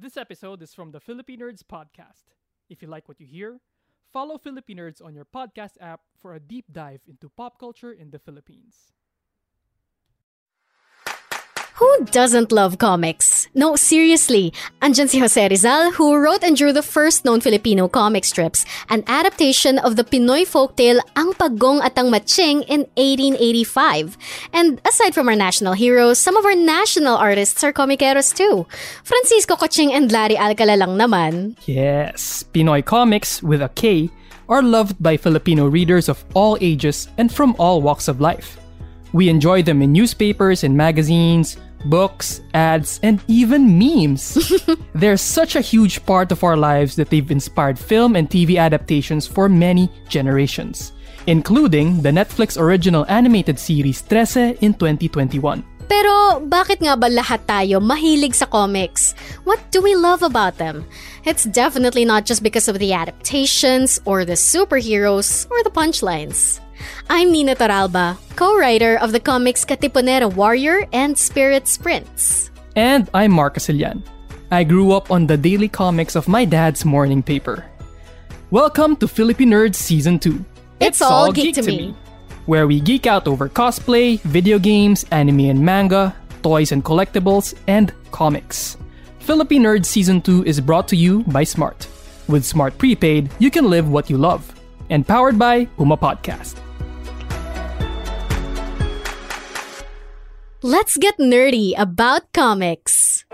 This episode is from the Philippine Nerds podcast. If you like what you hear, follow Philippine Nerds on your podcast app for a deep dive into pop culture in the Philippines. Who doesn't love comics? No, seriously. Andyan si Jose Rizal, who wrote and drew the first known Filipino comic strips, an adaptation of the Pinoy folktale Ang Pagong at ang Matsing in 1885. And aside from our national heroes, some of our national artists are comiceros too. Francisco Coching and Larry Alcala lang naman. Yes, Pinoy comics with a K are loved by Filipino readers of all ages and from all walks of life. We enjoy them in newspapers and magazines, books, ads, and even memes. They're such a huge part of our lives that they've inspired film and TV adaptations for many generations, including the Netflix original animated series Trese in 2021. Pero bakit nga ba lahat tayo mahilig sa comics? What do we love about them? It's definitely not just because of the adaptations or the superheroes or the punchlines. I'm Nina Toralba, co-writer of the comics Katipunera Warrior and Spirit Sprints. And I'm Mark Casilian. I grew up on the daily comics of my dad's morning paper. Welcome to Philippine Nerds Season 2. It's all geek to me. Where we geek out over cosplay, video games, anime and manga, toys and collectibles, and comics. Philippine Nerds Season 2 is brought to you by Smart. With Smart Prepaid, you can live what you love. And powered by Puma Podcast. Let's get nerdy about comics.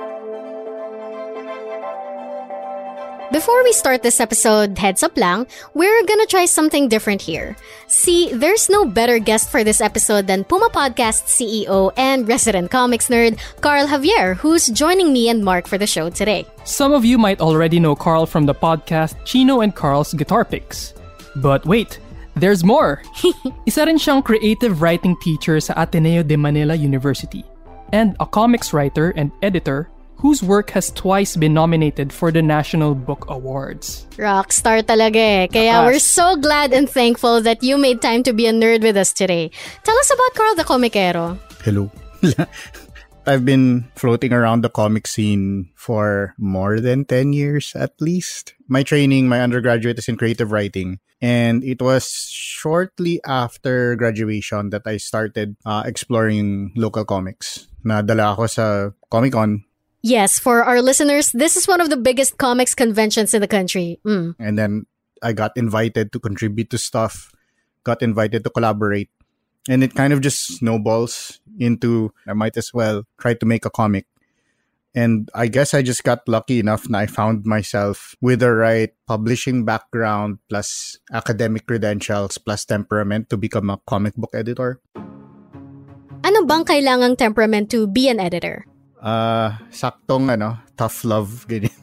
Before we start this episode, heads up lang, we're gonna try something different here. See, there's no better guest for this episode than Puma Podcast CEO and resident comics nerd, Carl Javier, who's joining me and Mark for the show today. Some of you might already know Carl from the podcast Chino and Carl's Guitar Picks. But wait, there's more! Isa rin siyang creative writing teacher sa Ateneo de Manila University and a comics writer and editor whose work has twice been nominated for the National Book Awards. Rockstar talaga eh. Kaya Lakas. we're so glad and thankful that you made time to be a nerd with us today. Tell us about Carl the Comicero. Hello. I've been floating around the comic scene for more than 10 years at least. My training, my undergraduate is in creative writing. And it was shortly after graduation that I started uh, exploring local comics. Nadala ako sa Komikon Yes, for our listeners, this is one of the biggest comics conventions in the country. Mm. and then I got invited to contribute to stuff, got invited to collaborate, and it kind of just snowballs into I might as well try to make a comic. And I guess I just got lucky enough and I found myself with the right publishing background plus academic credentials plus temperament to become a comic book editor. Ano bang kailangang temperament to be an editor? uh, saktong ano, tough love, ganyan.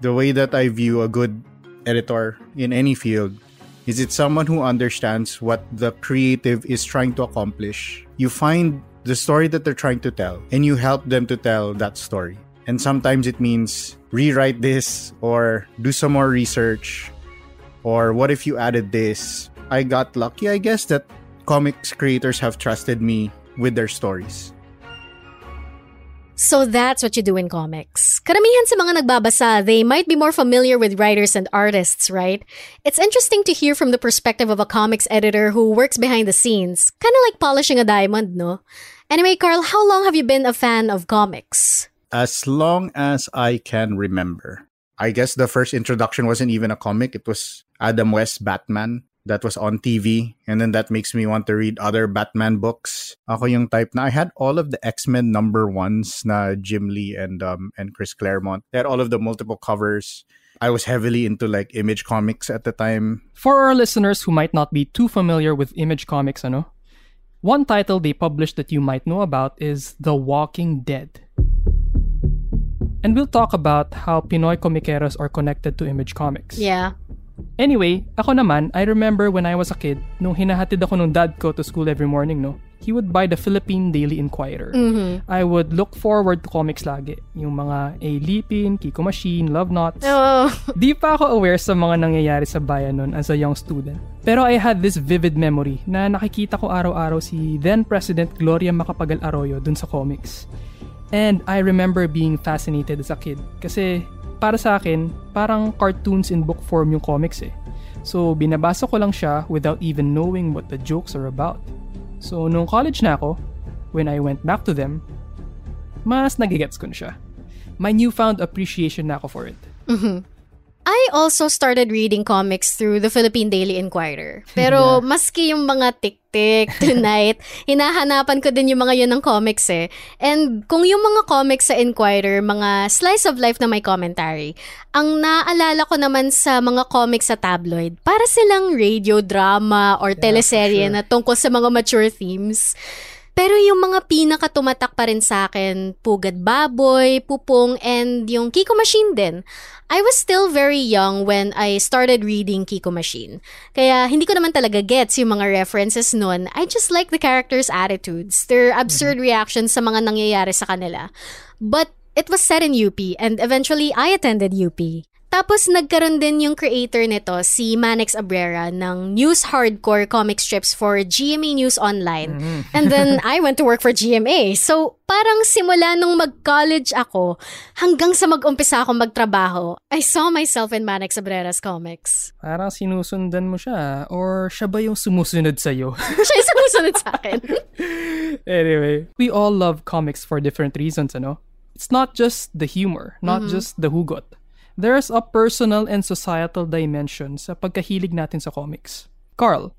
the way that I view a good editor in any field is it someone who understands what the creative is trying to accomplish. You find the story that they're trying to tell and you help them to tell that story. And sometimes it means rewrite this or do some more research or what if you added this? I got lucky, I guess, that comics creators have trusted me with their stories. So that's what you do in comics. Karamihan sa mga nagbabasa, they might be more familiar with writers and artists, right? It's interesting to hear from the perspective of a comics editor who works behind the scenes. Kind of like polishing a diamond, no? Anyway, Carl, how long have you been a fan of comics? as long as I can remember. I guess the first introduction wasn't even a comic, it was Adam West Batman that was on TV. And then that makes me want to read other Batman books. Ako yung type na I had all of the X-Men number ones na Jim Lee and um and Chris Claremont. They had all of the multiple covers. I was heavily into like Image Comics at the time. For our listeners who might not be too familiar with Image Comics, ano? One title they published that you might know about is The Walking Dead. And we'll talk about how Pinoy comiqueros are connected to Image Comics. Yeah. Anyway, ako naman, I remember when I was a kid, nung hinahatid ako ng dad ko to school every morning, no? He would buy the Philippine Daily Inquirer. I would look forward to comics lagi. Yung mga A. Lipin, Kiko Machine, Love Knots. Oh. Di pa ako aware sa mga nangyayari sa bayan nun as a young student. Pero I had this vivid memory na nakikita ko araw-araw si then President Gloria Macapagal Arroyo dun sa comics. And I remember being fascinated as a kid kasi para sa akin, parang cartoons in book form yung comics eh. So binabasa ko lang siya without even knowing what the jokes are about. So nung college na ako, when I went back to them, mas nagigets ko na siya. My newfound appreciation na ako for it. I also started reading comics through the Philippine Daily Inquirer. Pero maski yung mga tik-tik, tonight, hinahanapan ko din yung mga yun ng comics eh. And kung yung mga comics sa Inquirer, mga slice of life na may commentary, ang naalala ko naman sa mga comics sa tabloid, para silang radio drama or teleserye na tungkol sa mga mature themes. Pero yung mga pinaka-tumatak pa rin sa akin, Pugad Baboy, Pupong, and yung Kiko Machine din. I was still very young when I started reading Kiko Machine. Kaya hindi ko naman talaga gets yung mga references nun. I just like the characters' attitudes, their absurd reactions sa mga nangyayari sa kanila. But it was set in UP and eventually I attended UP. Tapos nagkaroon din yung creator nito, si Manex Abrera ng news hardcore comic strips for GMA News Online. And then I went to work for GMA. So parang simula nung mag-college ako hanggang sa mag-umpisa ako magtrabaho, I saw myself in Manex Abrera's comics. Parang sinusundan mo siya or siya ba yung sumusunod sa'yo? Siya yung sumusunod sa akin. anyway, we all love comics for different reasons, ano? It's not just the humor, not just the hugot. There's a personal and societal dimension sa pagkahilig natin sa comics. Carl,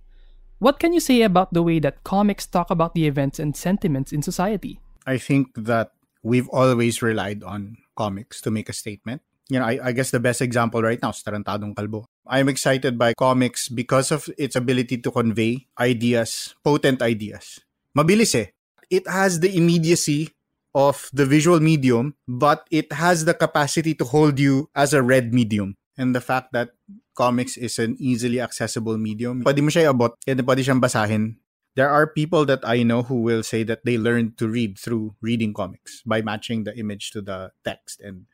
what can you say about the way that comics talk about the events and sentiments in society? I think that we've always relied on comics to make a statement. You know, I, I guess the best example right now is Tarantadong Kalbo. I'm excited by comics because of its ability to convey ideas, potent ideas. Mabilis eh. It has the immediacy of the visual medium, but it has the capacity to hold you as a read medium. And the fact that comics is an easily accessible medium, pwede mo siya abot, and pwede siyang basahin. There are people that I know who will say that they learned to read through reading comics by matching the image to the text and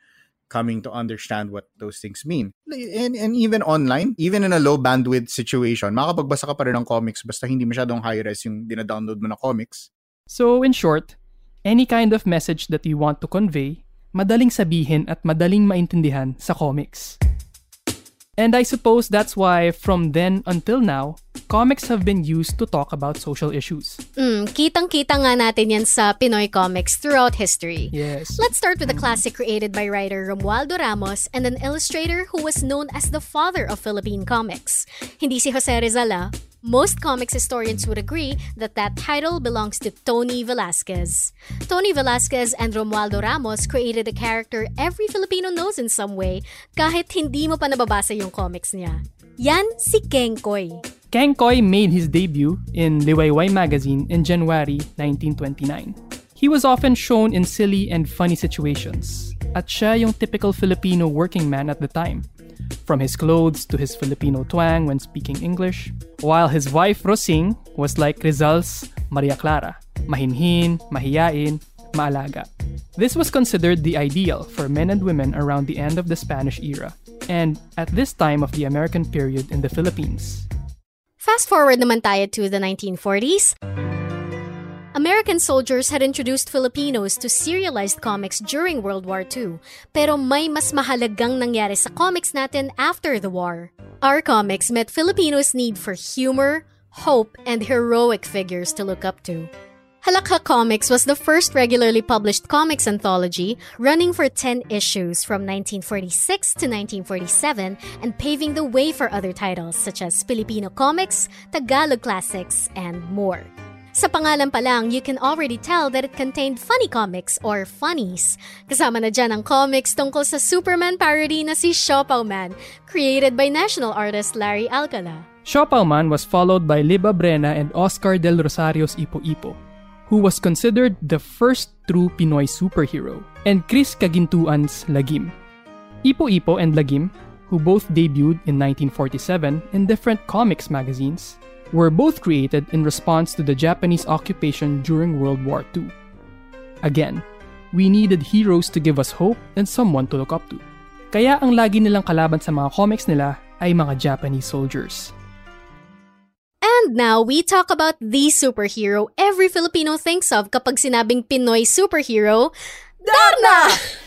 coming to understand what those things mean. And, and even online, even in a low bandwidth situation, makapagbasa ka pa rin ng comics basta hindi masyadong high-res yung dinadownload mo na comics. So, in short, any kind of message that you want to convey, madaling sabihin at madaling maintindihan sa comics. And I suppose that's why from then until now, comics have been used to talk about social issues. Mm, kitang-kita nga natin yan sa Pinoy comics throughout history. Yes. Let's start with a classic created by writer Romualdo Ramos and an illustrator who was known as the father of Philippine comics. Hindi si Jose Rizal ah. Most comics historians would agree that that title belongs to Tony Velasquez. Tony Velasquez and Romualdo Ramos created a character every Filipino knows in some way kahit hindi mo pa nababasa yung comics niya. Yan si Kenkoy. Kang Koy made his debut in Liwayway magazine in January 1929. He was often shown in silly and funny situations, at siya yung typical Filipino working man at the time, from his clothes to his Filipino twang when speaking English, while his wife Rosing was like Rizal's Maria Clara, mahinhin, mahiyain, maalaga. This was considered the ideal for men and women around the end of the Spanish era, and at this time of the American period in the Philippines. Fast forward naman tayo to the 1940s. American soldiers had introduced Filipinos to serialized comics during World War II, pero may mas mahalagang nangyari sa comics natin after the war. Our comics met Filipinos' need for humor, hope, and heroic figures to look up to. Halakhak Comics was the first regularly published comics anthology, running for 10 issues from 1946 to 1947 and paving the way for other titles such as Filipino Comics, Tagalog Classics, and more. Sa pangalan pa lang, you can already tell that it contained funny comics or funnies. Kasama na dyan ang comics tungkol sa Superman parody na si Siopaw Man, created by national artist Larry Alcala. Siopao was followed by Liba Brena and Oscar del Rosario's Ipo Ipo, who was considered the first true Pinoy superhero, and Chris Caguintuan's Lagim. Ipo Ipo and Lagim, who both debuted in 1947 in different comics magazines, were both created in response to the Japanese occupation during World War II. Again, we needed heroes to give us hope and someone to look up to. Kaya ang lagi nilang kalaban sa mga comics nila ay mga Japanese soldiers. And now we talk about the superhero every Filipino thinks of kapag sinabing Pinoy superhero, Darna! Darna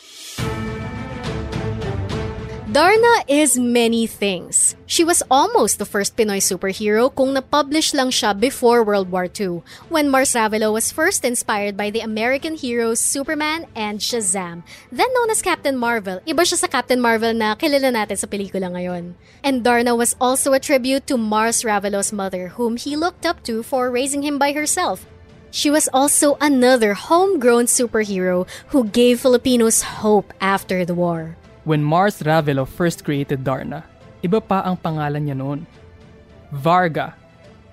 is many things. She was almost the first Pinoy superhero kung na-publish lang siya before World War II, when Mars Ravelo was first inspired by the American heroes Superman and Shazam, then known as Captain Marvel. Iba siya sa Captain Marvel na kilala natin sa pelikula ngayon. And Darna was also a tribute to Mars Ravelo's mother, whom he looked up to for raising him by herself. She was also another homegrown superhero who gave Filipinos hope after the war. When Mars Ravelo first created Darna, iba pa ang pangalan niya noon. Varga.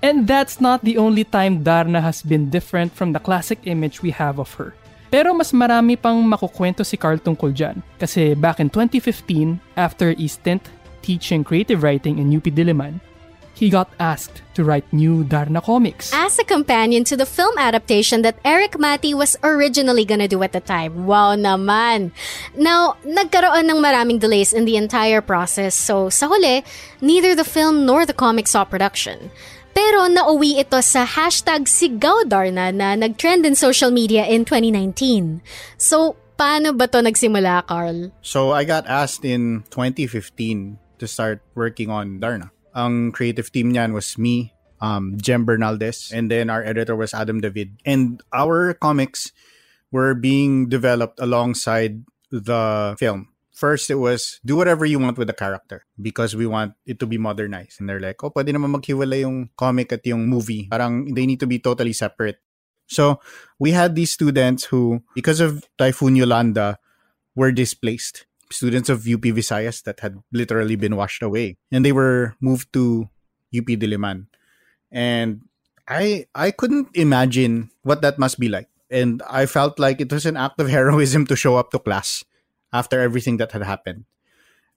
And that's not the only time Darna has been different from the classic image we have of her. Pero mas marami pang makukwento si Carl tungkol dyan. Kasi back in 2015, after a stint teaching creative writing in UP Diliman, he got asked to write new Darna comics. As a companion to the film adaptation that Eric Mati was originally gonna do at the time. Wow naman! Now, nagkaroon ng maraming delays in the entire process, so sa huli, neither the film nor the comic saw production. Pero nauwi ito sa hashtag Sigaw Darna na nag-trend in social media in 2019. So, paano ba to nagsimula, Carl? So I got asked in 2015 to start working on Darna. Ang creative team niyan was me, um, Jem Bernaldez, and then our editor was Adam David. And our comics were being developed alongside the film. First, it was do whatever you want with the character because we want it to be modernized. And they're like, oh, pwede naman maghiwalay yung comic at yung movie. Parang they need to be totally separate. So we had these students who, because of Typhoon Yolanda, were displaced students of UP Visayas that had literally been washed away, and they were moved to UP Diliman, and I I couldn't imagine what that must be like, and I felt like it was an act of heroism to show up to class after everything that had happened,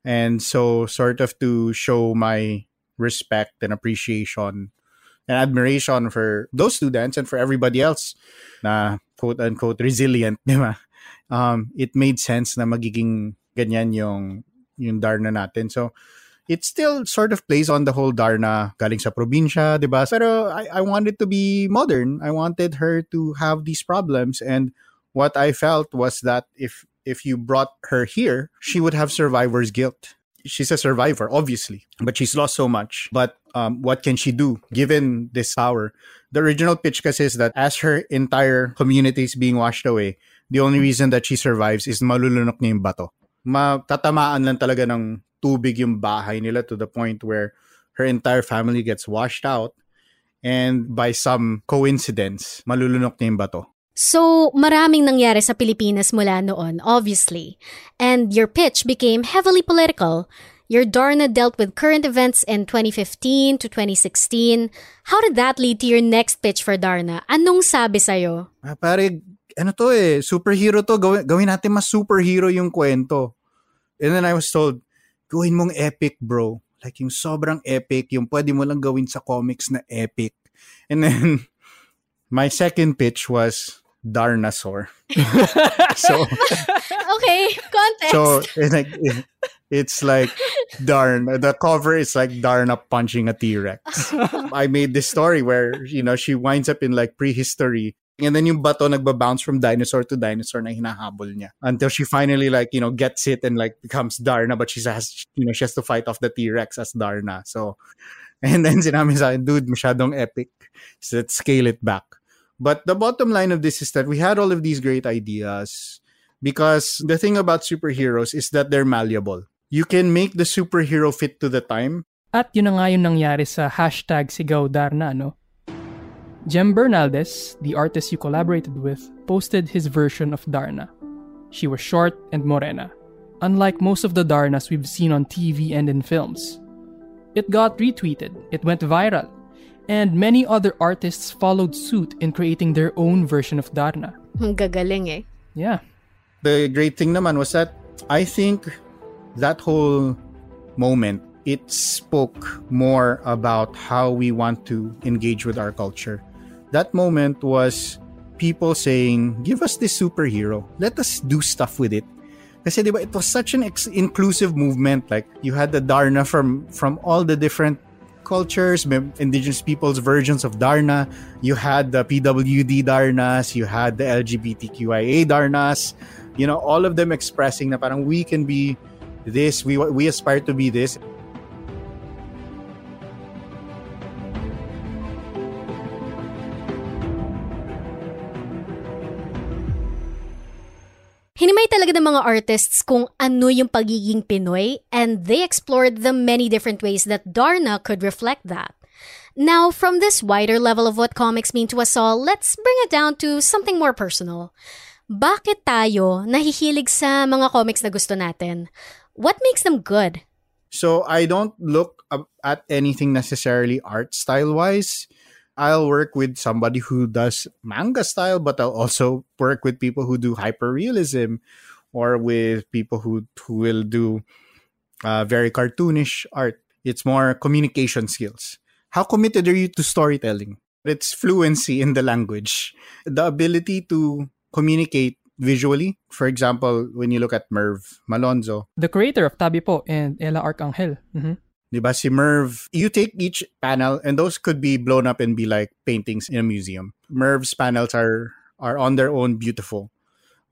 and so sort of to show my respect and appreciation and admiration for those students and for everybody else na quote unquote resilient, di ba? Um, it made sense na magiging ganyan yung yung Darna natin. So it still sort of plays on the whole Darna galing sa probinsya, 'di ba? Pero I, I wanted to be modern. I wanted her to have these problems and what I felt was that if if you brought her here, she would have survivor's guilt. She's a survivor, obviously, but she's lost so much. But um, what can she do given this power? The original pitch kasi is that as her entire community is being washed away, the only reason that she survives is malulunok niya yung bato. Matatamaan lang talaga ng tubig yung bahay nila to the point where her entire family gets washed out and by some coincidence, malulunok niya yung bato. So, maraming nangyari sa Pilipinas mula noon, obviously. And your pitch became heavily political. Your Darna dealt with current events in 2015 to 2016. How did that lead to your next pitch for Darna? Anong sabi sa'yo? Ah, pare, ano to eh, superhero to. Gawin, gawin natin mas superhero yung kwento. And then I was told, gawin mong epic, bro. Like yung sobrang epic, yung pwede mo lang gawin sa comics na epic. And then, my second pitch was Darnasaur. so okay, context. so it's like it's like Darn. The cover is like Darna punching a T Rex. I made this story where you know she winds up in like prehistory. And then yung bato nagba-bounce from dinosaur to dinosaur na hinahabol niya. Until she finally like, you know, gets it and like becomes Darna but she has, you know, she has to fight off the T-Rex as Darna. So, and then sinabi sa akin, dude, masyadong epic. So let's scale it back. But the bottom line of this is that we had all of these great ideas because the thing about superheroes is that they're malleable. You can make the superhero fit to the time. At yun na nga yung nangyari sa hashtag Sigaw Darna, no? Jem Bernaldez, the artist you collaborated with, posted his version of Darna. She was short and morena, unlike most of the Darnas we've seen on TV and in films. It got retweeted, it went viral, and many other artists followed suit in creating their own version of Darna. Ang gagaling eh. Yeah. The great thing naman was that I think that whole moment it spoke more about how we want to engage with our culture. That moment was people saying, "Give us this superhero. Let us do stuff with it." Kasi diba, it was such an ex- inclusive movement. Like you had the Darna from from all the different cultures, indigenous peoples' versions of Darna. You had the PWD Darnas, you had the LGBTQIA Darnas. You know, all of them expressing na parang we can be this, we we aspire to be this. Hinimay talaga ng mga artists kung ano yung pagiging Pinoy and they explored the many different ways that Darna could reflect that. Now, from this wider level of what comics mean to us all, let's bring it down to something more personal. Bakit tayo nahihilig sa mga comics na gusto natin? What makes them good? So, I don't look at anything necessarily art style wise. I'll work with somebody who does manga style, but I'll also work with people who do hyperrealism or with people who, who will do uh, very cartoonish art. It's more communication skills. How committed are you to storytelling? It's fluency in the language, the ability to communicate visually. For example, when you look at Merv Malonzo, the creator of Tabipo and Ella Arcangel. Mm-hmm. Diba si Merv, you take each panel and those could be blown up and be like paintings in a museum. Merv's panels are are on their own beautiful.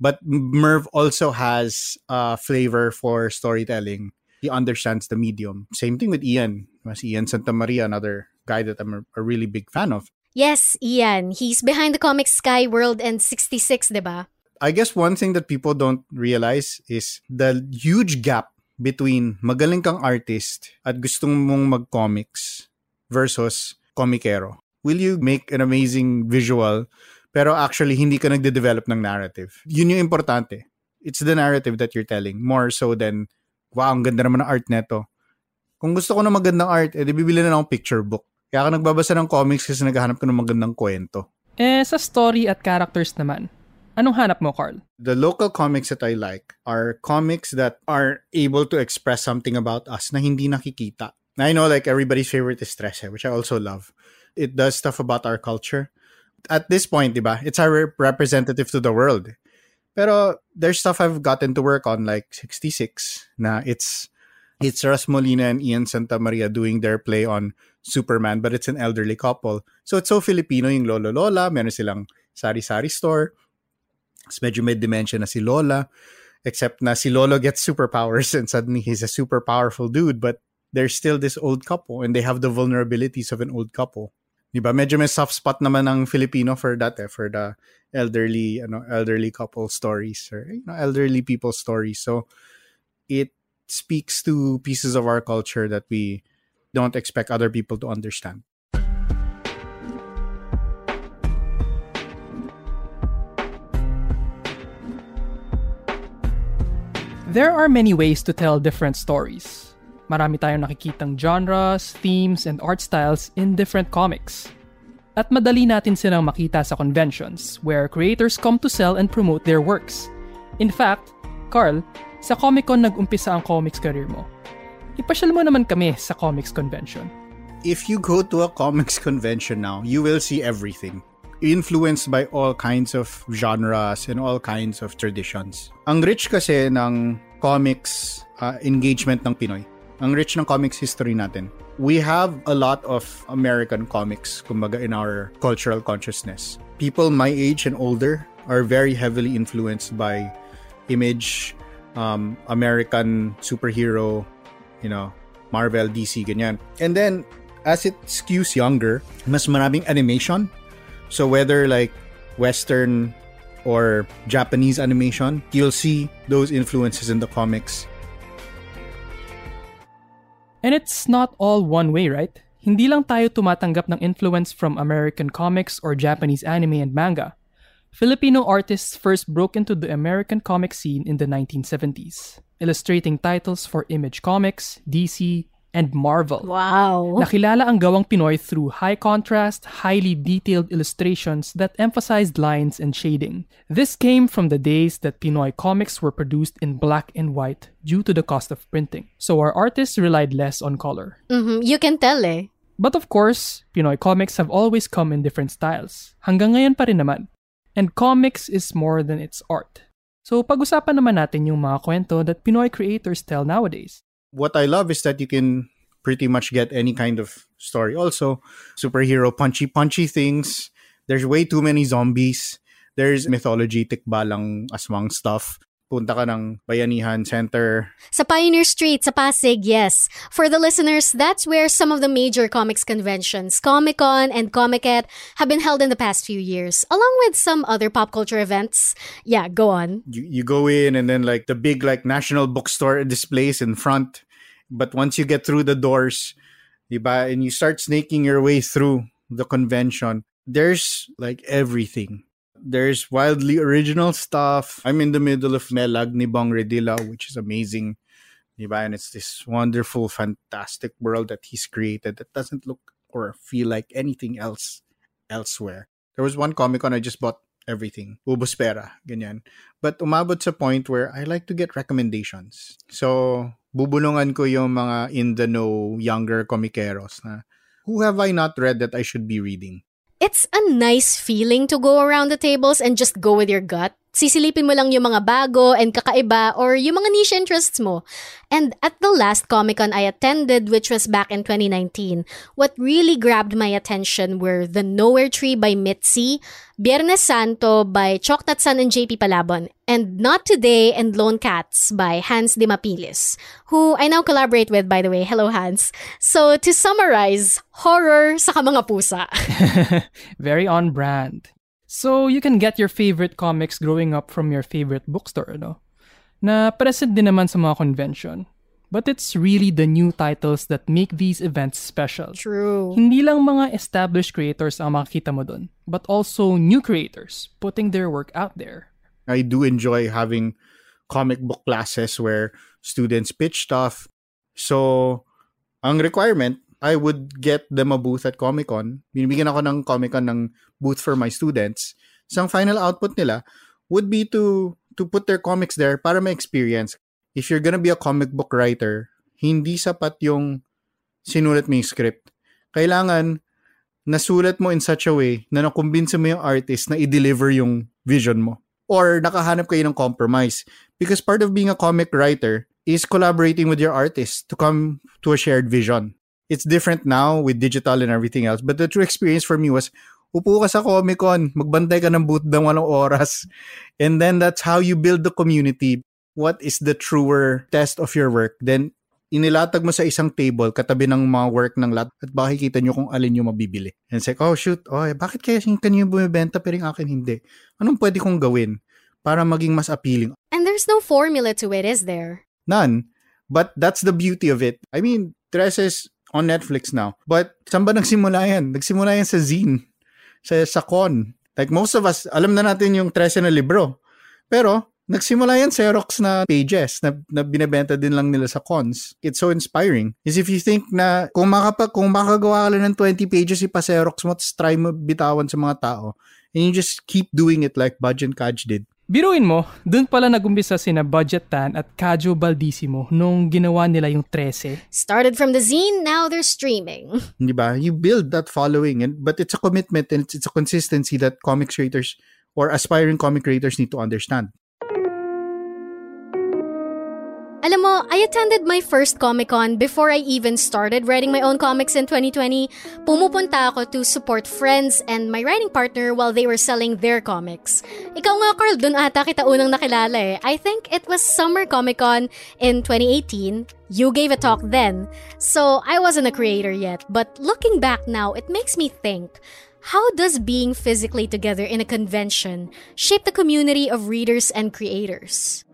But Merv also has a flavor for storytelling. He understands the medium. Same thing with Ian. Mas Ian Santa Maria, another guy that I'm a, a really big fan of. Yes, Ian. He's behind the comics Sky World and 66, diba? I guess one thing that people don't realize is the huge gap between magaling kang artist at gustong mong mag-comics versus komikero? Will you make an amazing visual pero actually hindi ka nagde-develop ng narrative? Yun yung importante. It's the narrative that you're telling more so than wow, ang ganda naman ng art neto. Kung gusto ko ng magandang art, edi bibili na akong picture book. Kaya ako nagbabasa ng comics kasi naghahanap ko ng magandang kwento. Eh, sa story at characters naman, Anong hanap mo, Carl? The local comics that I like are comics that are able to express something about us na hindi nakikita. I know like everybody's favorite is Trese, which I also love. It does stuff about our culture. At this point, diba, it's our representative to the world. Pero there's stuff I've gotten to work on like 66 na it's it's Ras Molina and Ian Santa Maria doing their play on Superman, but it's an elderly couple. So it's so Filipino yung Lolo Lola, meron silang sari-sari store Tapos medyo may dementia na si Lola. Except na si Lolo gets superpowers and suddenly he's a super powerful dude. But there's still this old couple and they have the vulnerabilities of an old couple. Diba? Medyo may soft spot naman ng Filipino for that eh, for the elderly, ano, elderly couple stories or you know, elderly people stories. So it speaks to pieces of our culture that we don't expect other people to understand. There are many ways to tell different stories. Marami tayong nakikitang genres, themes, and art styles in different comics. At madali natin silang makita sa conventions where creators come to sell and promote their works. In fact, Carl, sa Comic-Con nag-umpisa ang comics career mo. Ipasyal mo naman kami sa comics convention. If you go to a comics convention now, you will see everything influenced by all kinds of genres and all kinds of traditions. Ang rich kasi ng comics uh, engagement ng Pinoy. Ang rich ng comics history natin. We have a lot of American comics, kumbaga, in our cultural consciousness. People my age and older are very heavily influenced by image, um, American superhero, you know, Marvel, DC, ganyan. And then, as it skews younger, mas maraming animation so whether like Western or Japanese animation, you'll see those influences in the comics. And it's not all one way, right? Hindi lang tayo tumatanggap ng influence from American comics or Japanese anime and manga. Filipino artists first broke into the American comic scene in the 1970s, illustrating titles for Image Comics, DC, and Marvel. Wow. Nakilala ang gawang Pinoy through high contrast, highly detailed illustrations that emphasized lines and shading. This came from the days that Pinoy comics were produced in black and white due to the cost of printing. So our artists relied less on color. Mhm, You can tell eh. But of course, Pinoy comics have always come in different styles. Hanggang ngayon pa rin naman. And comics is more than its art. So pag-usapan naman natin yung mga kwento that Pinoy creators tell nowadays. What I love is that you can pretty much get any kind of story. Also, superhero punchy punchy things. There's way too many zombies. There's mythology tikbalang aswang stuff. Punta ka ng Bayanihan Center. Sa Pioneer Street, sa Pasig, yes. For the listeners, that's where some of the major comics conventions, Comic-Con and Comic-Con, have been held in the past few years, along with some other pop culture events. Yeah, go on. You, you go in and then like the big like national bookstore displays in front. But once you get through the doors, diba, and you start snaking your way through the convention, there's like everything. There's wildly original stuff. I'm in the middle of Melag ni Bong Redila, which is amazing. Diba? And it's this wonderful, fantastic world that he's created that doesn't look or feel like anything else elsewhere. There was one Komikon I just bought everything. Ubus pera, ganyan. But umabot sa point where I like to get recommendations. So, bubulungan ko yung mga in the know younger comikeros na who have I not read that I should be reading? It's a nice feeling to go around the tables and just go with your gut. Sisilipin mo lang yung mga bago and kakaiba or yung mga niche interests mo. And at the last Comic-Con I attended, which was back in 2019, what really grabbed my attention were The Nowhere Tree by Mitzi, Biernes Santo by Choktat San and JP Palabon, and Not Today and Lone Cats by Hans Di Mapilis, who I now collaborate with, by the way. Hello, Hans. So, to summarize, horror sa mga pusa. Very on brand. So you can get your favorite comics growing up from your favorite bookstore, no? Na present din naman sa mga convention. But it's really the new titles that make these events special. True. Hindi lang mga established creators ang makikita mo dun, but also new creators putting their work out there. I do enjoy having comic book classes where students pitch stuff. So, ang requirement, I would get them a booth at Comic Con. Binibigyan ako ng Comic Con ng booth for my students. So, ang final output nila would be to to put their comics there para ma-experience. If you're gonna be a comic book writer, hindi sapat yung sinulat mo yung script. Kailangan nasulat mo in such a way na nakumbinsa mo yung artist na i-deliver yung vision mo. Or nakahanap kayo ng compromise. Because part of being a comic writer is collaborating with your artist to come to a shared vision. It's different now with digital and everything else. But the true experience for me was, upo ka sa Komikon, magbantay ka ng booth ng walong oras. And then that's how you build the community. What is the truer test of your work? Then inilatag mo sa isang table katabi ng mga work ng lahat at baka kita nyo kung alin yung mabibili. And it's like, oh shoot, oh, bakit kaya yung kanyo bumibenta pero yung akin hindi? Anong pwede kong gawin para maging mas appealing? And there's no formula to it, is there? None. But that's the beauty of it. I mean, Trese is on Netflix now. But saan ba nagsimula yan? Nagsimula yan sa zine. Sa, sa con. Like most of us, alam na natin yung Trece na libro. Pero, nagsimula yan Xerox na pages na, na binebenta din lang nila sa cons. It's so inspiring. Is if you think na kung, makapa, kung makagawa ka lang ng 20 pages, ipa-Xerox mo, try mo bitawan sa mga tao, and you just keep doing it like Budge and Kaj did. Biruin mo, dun pala nagumpisa sina Budget Tan at Kajo Baldissimo nung ginawa nila yung 13. Started from the zine, now they're streaming. Di ba? You build that following, and but it's a commitment and it's, it's a consistency that comic creators or aspiring comic creators need to understand. I attended my first Komikon before I even started writing my own comics in 2020. Pumupunta ako to support friends and my writing partner while they were selling their comics. Ikaw nga, Carl, dun ata kita unang nakilala eh. I think it was Summer Komikon in 2018. You gave a talk then. So, I wasn't a creator yet. But looking back now, it makes me think, how does being physically together in a convention shape the community of readers and creators?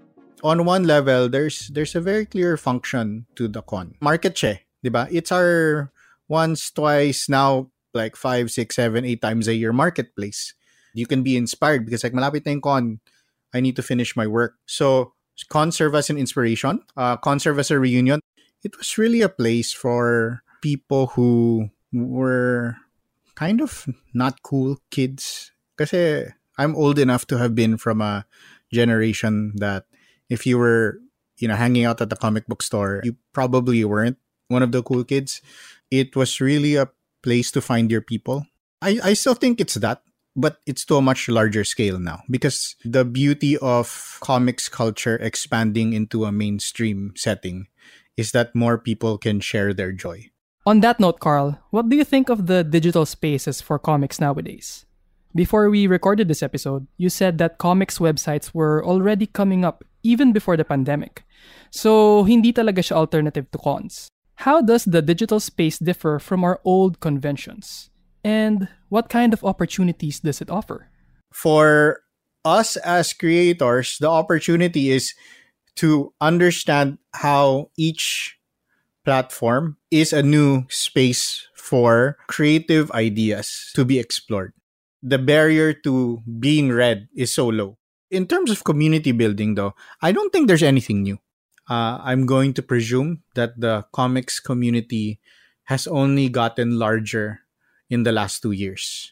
On one level, there's there's a very clear function to the con. Market siya, di ba? It's our once, twice, now like five, six, seven, eight times a year marketplace. You can be inspired because like malapit na yung con, I need to finish my work. So con serve as an inspiration, uh, con serve as a reunion. it was really a place for people who were kind of not cool kids. Kasi I'm old enough to have been from a generation that if you were, you know, hanging out at the comic book store, you probably weren't one of the cool kids. It was really a place to find your people. I, I still think it's that, but it's to a much larger scale now because the beauty of comics culture expanding into a mainstream setting is that more people can share their joy. On that note, Carl, what do you think of the digital spaces for comics nowadays? Before we recorded this episode, you said that comics websites were already coming up even before the pandemic. So, hindi talaga siya alternative to cons. How does the digital space differ from our old conventions? And what kind of opportunities does it offer? For us as creators, the opportunity is to understand how each platform is a new space for creative ideas to be explored. The barrier to being read is so low. In terms of community building, though, I don't think there's anything new. Uh, I'm going to presume that the comics community has only gotten larger in the last two years.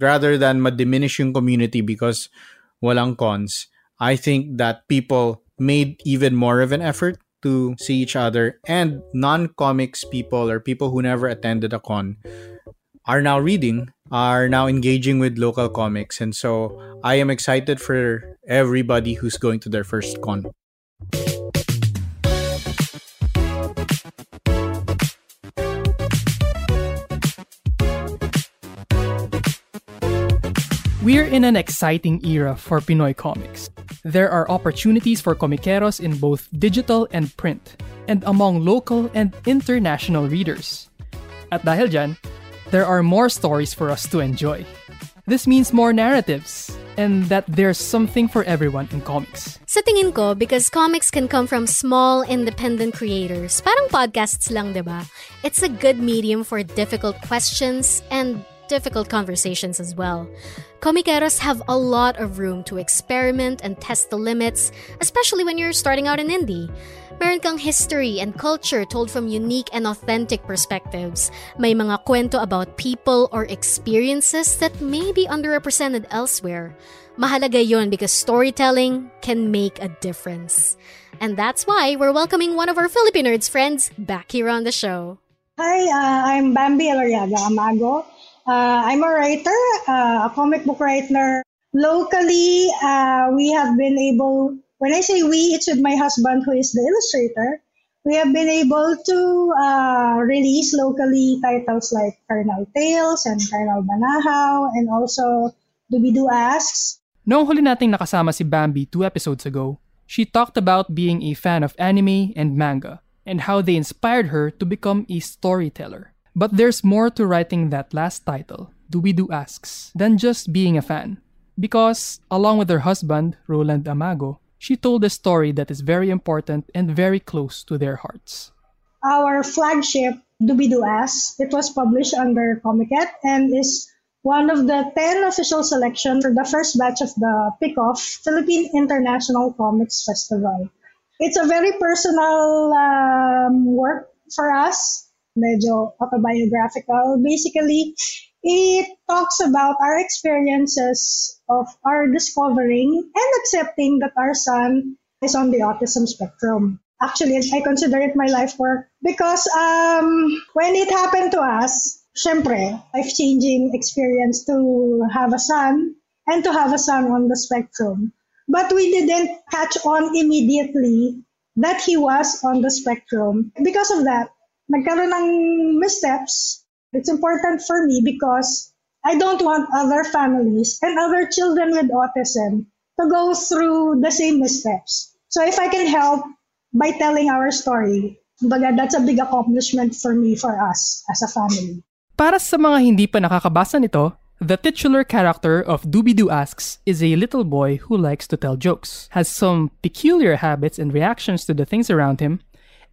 Rather than ma-diminish yung community because walang cons, I think that people made even more of an effort to see each other and non-comics people or people who never attended a con are now reading are now engaging with local comics and so i am excited for everybody who's going to their first con We're in an exciting era for Pinoy comics. There are opportunities for comiqueros in both digital and print, and among local and international readers. At dahil dyan, there are more stories for us to enjoy. This means more narratives, and that there's something for everyone in comics. Sa tingin ko, because comics can come from small, independent creators, parang podcasts lang, ba? It's a good medium for difficult questions and difficult conversations as well. Comiqueros have a lot of room to experiment and test the limits, especially when you're starting out in indie. Meron kang history and culture told from unique and authentic perspectives. May mga kwento about people or experiences that may be underrepresented elsewhere. Mahalaga yon because storytelling can make a difference. And that's why we're welcoming one of our Filipino Nerds friends back here on the show. Hi, uh, I'm Bambi Eloriaga Amago. Uh, I'm a writer, uh, a comic book writer. Locally, uh, we have been able, when I say we, it's with my husband who is the illustrator. We have been able to uh, release locally titles like Carnal Tales and Carnal Banahaw and also Doobie-Doo Asks. Noong huli nating nakasama si Bambi two episodes ago, she talked about being a fan of anime and manga and how they inspired her to become a storyteller. But there's more to writing that last title, Doobie-Doo Asks, than just being a fan. Because, along with her husband, Roland Amago, she told a story that is very important and very close to their hearts. Our flagship, Doobie-Doo Asks, it was published under Komiket and is one of the 10 official selections for the first batch of the PICOF Philippine International Comics Festival. It's a very personal um, work for us medyo autobiographical. Basically, it talks about our experiences of our discovering and accepting that our son is on the autism spectrum. Actually, I consider it my life work because um, when it happened to us, syempre, life-changing experience to have a son and to have a son on the spectrum. But we didn't catch on immediately that he was on the spectrum. Because of that, nagkaroon ng missteps, it's important for me because I don't want other families and other children with autism to go through the same missteps. So if I can help by telling our story, baga, that's a big accomplishment for me, for us, as a family. Para sa mga hindi pa nakakabasa nito, the titular character of Doobie-Doo Asks is a little boy who likes to tell jokes, has some peculiar habits and reactions to the things around him,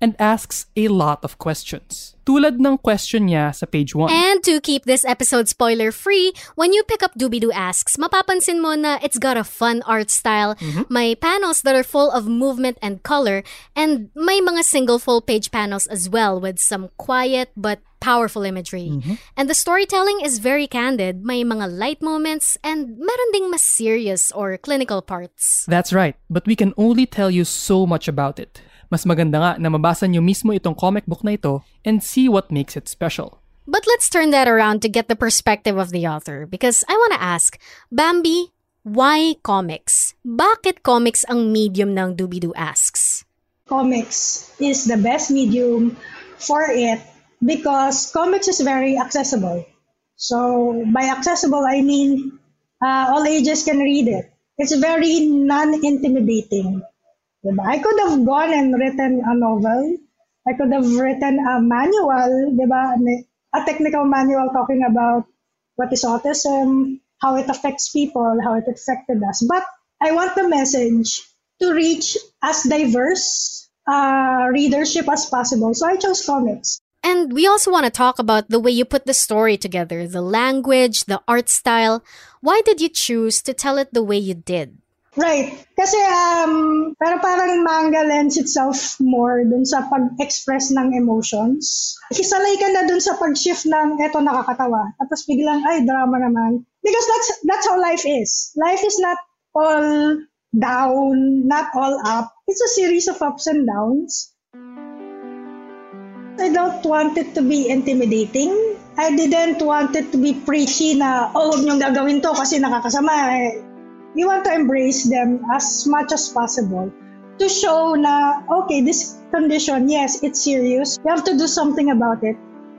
and asks a lot of questions. Tulad ng question niya sa page 1. And to keep this episode spoiler free, when you pick up Doobie-Doo Asks, mapapansin mo na it's got a fun art style, mm-hmm. may panels that are full of movement and color, and may mga single full page panels as well with some quiet but powerful imagery. Mm-hmm. And the storytelling is very candid, may mga light moments, and meron ding mas serious or clinical parts. That's right, but we can only tell you so much about it. Mas maganda nga na mabasa niyo mismo itong comic book na ito and see what makes it special. But let's turn that around to get the perspective of the author because I want to ask, Bambi, why comics? Bakit comics ang medium ng Doobie-Doo Asks? Comics is the best medium for it because comics is very accessible. So by accessible, I mean uh, all ages can read it. It's very non-intimidating. Diba? I could have gone and written a novel. I could have written a manual, diba? a technical manual talking about what is autism, how it affects people, how it affected us. But I want the message to reach as diverse uh, readership as possible. So I chose comics. And we also want to talk about the way you put the story together, the language, the art style. Why did you choose to tell it the way you did? Right. Kasi, um, pero parang manga lends itself more dun sa pag-express ng emotions. Kisalay ka na dun sa pag-shift ng eto nakakatawa. Tapos biglang, ay, drama naman. Because that's, that's how life is. Life is not all down, not all up. It's a series of ups and downs. I don't want it to be intimidating. I didn't want it to be preachy na, oh, huwag niyong gagawin to kasi nakakasama. Eh, you want to embrace them as much as possible to show na, okay, this condition, yes, it's serious. You have to do something about it.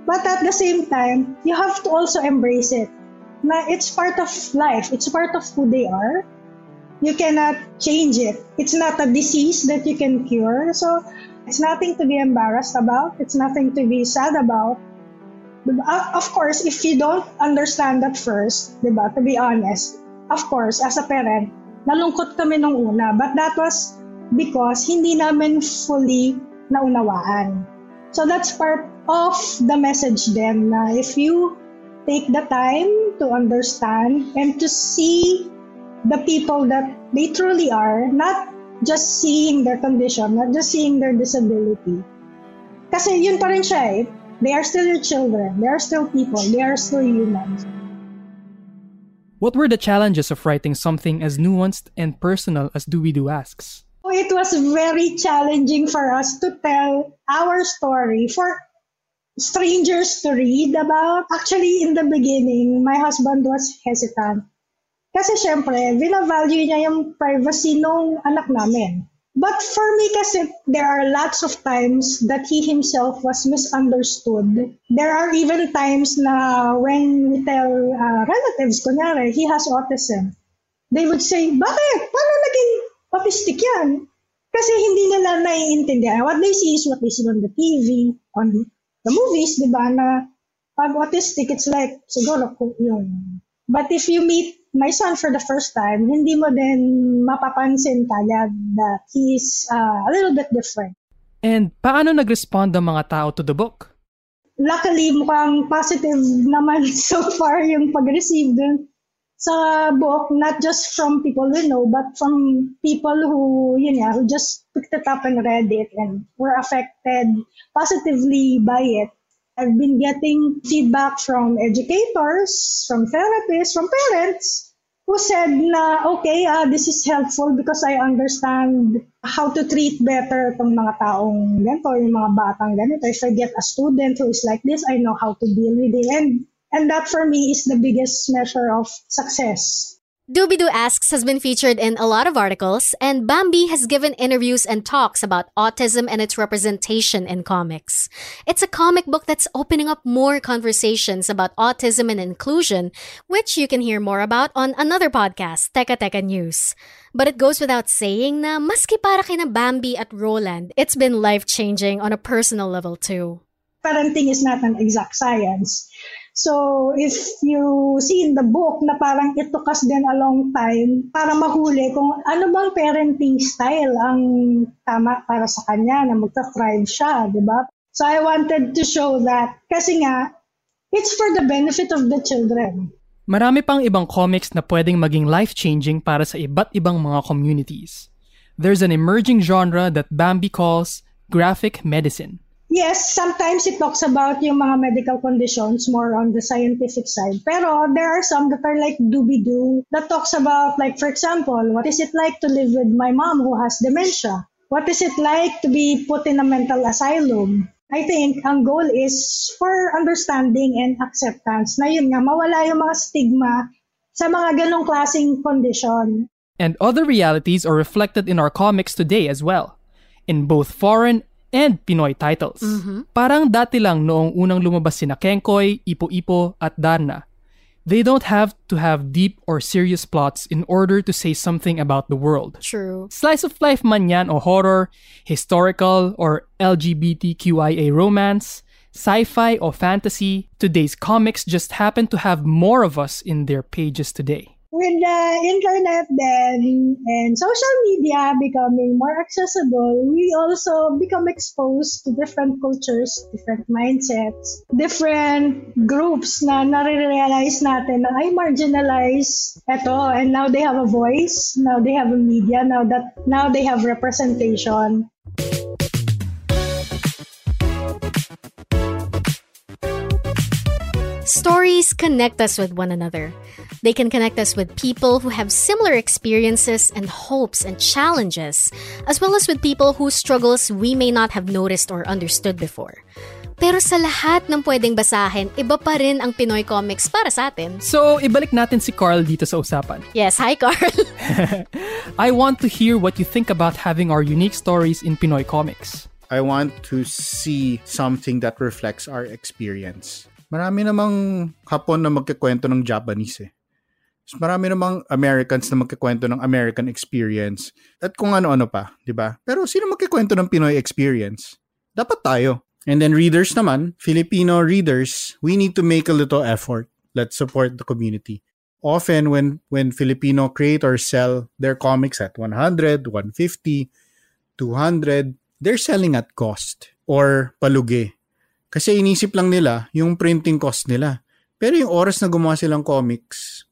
But at the same time, you have to also embrace it. Na it's part of life. It's part of who they are. You cannot change it. It's not a disease that you can cure. So it's nothing to be embarrassed about. It's nothing to be sad about. Uh, of course, if you don't understand that first, diba, to be honest, of course, as a parent, nalungkot kami nung una. But that was because hindi namin fully naunawaan. So that's part of the message then na if you take the time to understand and to see the people that they truly are, not just seeing their condition, not just seeing their disability. Kasi yun pa rin siya eh. They are still your children. They are still people. They are still humans. What were the challenges of writing something as nuanced and personal as Doobie-Doo asks? It was very challenging for us to tell our story for strangers to read about. Actually, in the beginning, my husband was hesitant. Kasi syempre, vina-value niya yung privacy nung anak namin. But for me kasi, there are lots of times that he himself was misunderstood. There are even times na when we tell uh, relatives, kunyari, he has autism. They would say, bakit? Paano naging autistic yan? Kasi hindi nila naiintindihan. What they see is what they see on the TV, on the movies, di ba? Na pag autistic, it's like, siguro yun. But if you meet my son for the first time, hindi mo din mapapansin kagad that he's uh, a little bit different. And paano nag-respond ang mga tao to the book? Luckily, mukhang positive naman so far yung pag-receive dun sa book, not just from people we know, but from people who, you know, who just picked it up and read it and were affected positively by it. I've been getting feedback from educators, from therapists, from parents who said na, okay, uh, this is helpful because I understand how to treat better itong mga taong ganito, yung mga batang ganito. If I get a student who is like this, I know how to deal with it. And, and that for me is the biggest measure of success. Doobie-Doo Asks has been featured in a lot of articles, and Bambi has given interviews and talks about autism and its representation in comics. It's a comic book that's opening up more conversations about autism and inclusion, which you can hear more about on another podcast, Teka Teka News. But it goes without saying na maski para kina Bambi at Roland, it's been life-changing on a personal level too. Parenting is not an exact science. So, if you see in the book na parang it took us din a long time para mahuli kung ano bang parenting style ang tama para sa kanya na magta-thrive siya, di ba? So, I wanted to show that kasi nga, it's for the benefit of the children. Marami pang ibang comics na pwedeng maging life-changing para sa iba't ibang mga communities. There's an emerging genre that Bambi calls graphic medicine. Yes, sometimes it talks about yung mga medical conditions more on the scientific side. Pero there are some that are like doobie-doo that talks about like for example, what is it like to live with my mom who has dementia? What is it like to be put in a mental asylum? I think ang goal is for understanding and acceptance na yun nga, mawala yung mga stigma sa mga ganong klaseng condition. And other realities are reflected in our comics today as well, in both foreign and Pinoy titles. Mm-hmm. Parang dati lang noong unang lumabas sina Kenkoy, Ipo-Ipo at Darna. They don't have to have deep or serious plots in order to say something about the world. True. Slice of life man yan o horror, historical or LGBTQIA romance, sci-fi or fantasy, today's comics just happen to have more of us in their pages today. With the internet then and social media becoming more accessible, we also become exposed to different cultures, different mindsets, different groups na nare-realize natin na ay marginalized eto and now they have a voice, now they have a media, now that now they have representation. Stories connect us with one another. They can connect us with people who have similar experiences and hopes and challenges, as well as with people whose struggles we may not have noticed or understood before. Pero sa lahat ng pwedeng basahin, iba pa rin ang Pinoy comics para sa atin. So, ibalik natin si Carl dito sa usapan. Yes, hi Carl! I want to hear what you think about having our unique stories in Pinoy comics. I want to see something that reflects our experience. Marami namang Hapon na magkikwento ng Japanese eh. Mas Marami namang Americans na magkikwento ng American experience. At kung ano-ano pa, di ba? Pero sino magkikwento ng Pinoy experience? Dapat tayo. And then readers naman, Filipino readers, we need to make a little effort. Let's support the community. Often when when Filipino creators sell their comics at 100, 150, 200, they're selling at cost or palugi. Kasi inisip lang nila yung printing cost nila. Pero yung oras na gumawa silang comics,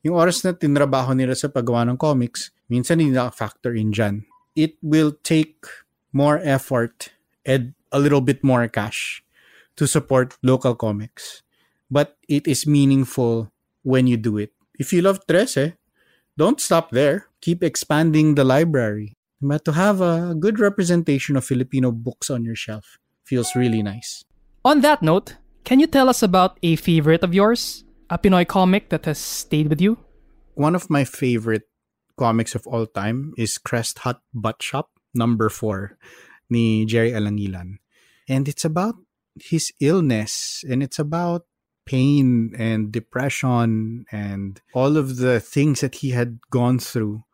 yung oras na tinrabaho nila sa paggawa ng comics, minsan hindi factor in dyan. It will take more effort and a little bit more cash to support local comics. But it is meaningful when you do it. If you love Trece, don't stop there. Keep expanding the library. But to have a good representation of Filipino books on your shelf feels really nice. On that note, can you tell us about a favorite of yours? A Pinoy comic that has stayed with you? One of my favorite comics of all time is Crest Hut Butt Shop number 4 ni Jerry Alangilan. And it's about his illness and it's about pain and depression and all of the things that he had gone through.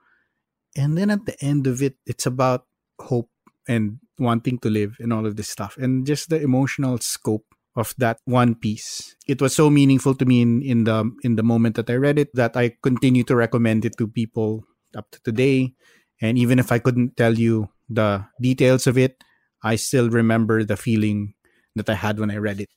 And then at the end of it, it's about hope and wanting to live and all of this stuff and just the emotional scope of that one piece. It was so meaningful to me in, in the in the moment that I read it that I continue to recommend it to people up to today. And even if I couldn't tell you the details of it, I still remember the feeling that I had when I read it.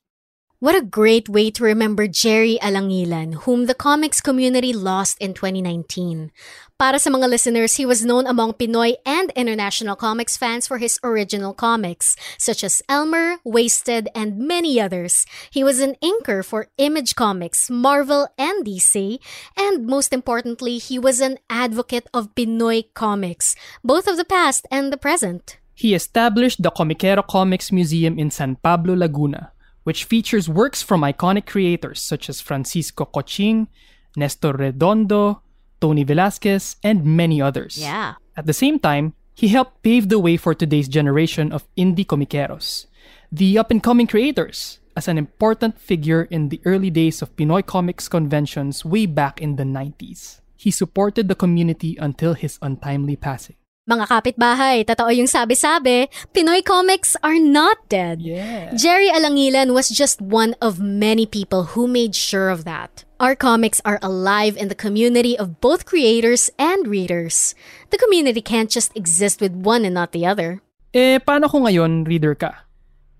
What a great way to remember Jerry Alangilan, whom the comics community lost in 2019. Para sa mga listeners, he was known among Pinoy and international comics fans for his original comics, such as Elmer, Wasted, and many others. He was an inker for Image Comics, Marvel, and DC, and most importantly, he was an advocate of Pinoy comics, both of the past and the present. He established the Komikero Comics Museum in San Pablo, Laguna, which features works from iconic creators such as Francisco Coching, Nestor Redondo, Tony Velasquez, and many others. Yeah. At the same time, he helped pave the way for today's generation of indie comiqueros, the up and coming creators, as an important figure in the early days of Pinoy comics conventions way back in the 90s. He supported the community until his untimely passing. Mga kapitbahay, totoo yung sabi-sabi, Pinoy comics are not dead. Yeah. Jerry Alangilan was just one of many people who made sure of that. Our comics are alive in the community of both creators and readers. The community can't just exist with one and not the other. Eh, paano kung ngayon, reader ka?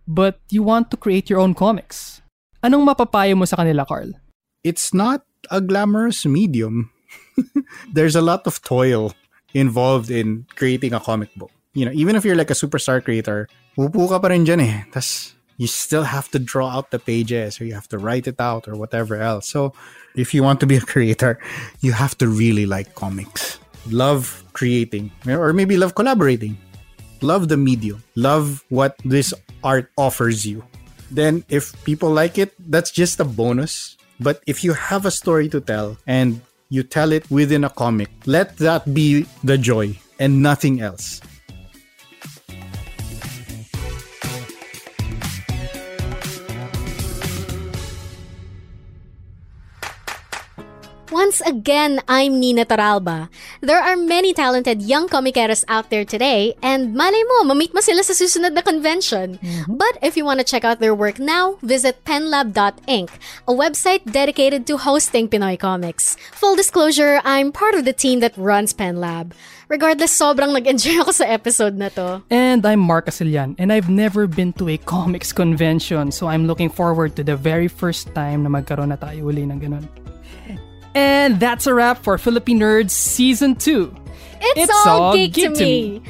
But you want to create your own comics? Anong mapapayo mo sa kanila, Carl? It's not a glamorous medium. There's a lot of toil involved in creating a comic book. You know, even if you're like a superstar creator, ka pa rin dyan eh. Tas, you still have to draw out the pages or you have to write it out or whatever else. So, if you want to be a creator, you have to really like comics. Love creating or maybe love collaborating. Love the medium. Love what this art offers you. Then if people like it, that's just a bonus. But if you have a story to tell and you tell it within a comic. Let that be the joy and nothing else. Once again, I'm Nina Toralba. There are many talented young comiceros out there today, and malay mo, mamit mo sila sa susunod na convention. But if you want to check out their work now, visit penlab.inc, a website dedicated to hosting Pinoy comics. Full disclosure, I'm part of the team that runs PenLab. Regardless, sobrang nag-enjoy ako sa episode na to. And I'm Mark Asilian, and I've never been to a comics convention, so I'm looking forward to the very first time na magkaroon na tayo uli ng ganun. And that's a wrap for Philippine Nerds Season 2. It's, all, geek, to, me.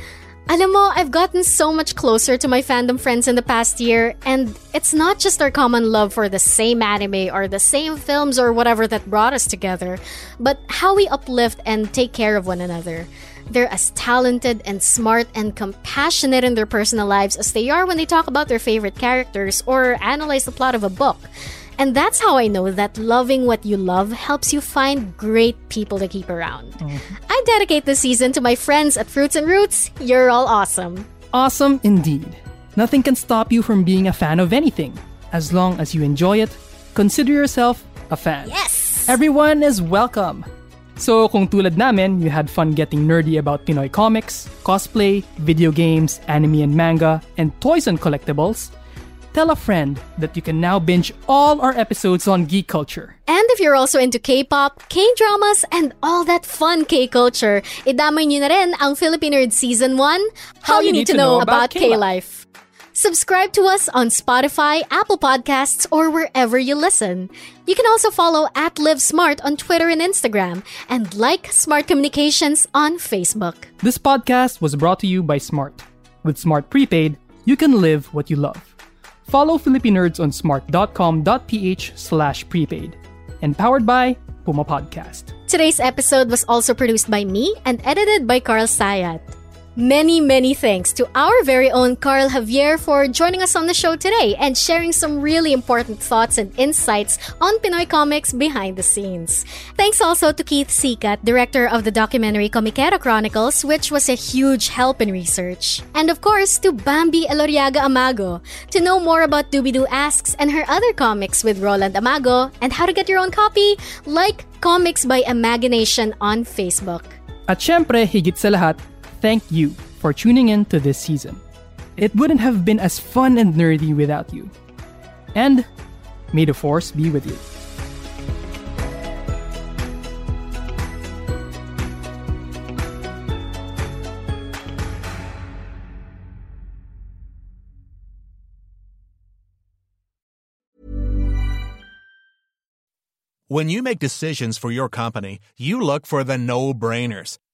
Alam mo, I've gotten so much closer to my fandom friends in the past year, and it's not just our common love for the same anime or the same films or whatever that brought us together, but how we uplift and take care of one another. They're as talented and smart and compassionate in their personal lives as they are when they talk about their favorite characters or analyze the plot of a book. And that's how I know that loving what you love helps you find great people to keep around. Mm-hmm. I dedicate this season to my friends at Fruits and Roots. You're all awesome. Awesome indeed. Nothing can stop you from being a fan of anything. As long as you enjoy it, consider yourself a fan. Yes! Everyone is welcome. So kung tulad namin, you had fun getting nerdy about Pinoy comics, cosplay, video games, anime and manga, and toys and collectibles, tell a friend that you can now binge all our episodes on geek culture. And if you're also into K-pop, K-dramas, and all that fun K-culture, idamay nyo na rin ang Philippine Nerd Season 1, How, You Need, to Know, About K-Life. Subscribe to us on Spotify, Apple Podcasts, or wherever you listen. You can also follow at Live Smart on Twitter and Instagram, and like Smart Communications on Facebook. This podcast was brought to you by Smart. With Smart Prepaid, you can live what you love. Follow Philippine Nerds on smart.com.ph slash prepaid. And powered by Puma Podcast. Today's episode was also produced by me and edited by Carl Sayat. Many, many thanks to our very own Carl Javier for joining us on the show today and sharing some really important thoughts and insights on Pinoy comics behind the scenes. Thanks also to Keith Sicat, director of the documentary Komikero Chronicles, which was a huge help in research. And of course, to Bambi Eloriaga Amago. To know more about Doobie-Doo Asks and her other comics with Roland Amago and how to get your own copy, like Comics by Imagination on Facebook. At syempre, higit sa lahat, thank you for tuning in to this season. It wouldn't have been as fun and nerdy without you. And may the force be with you. When you make decisions for your company, you look for the no brainers.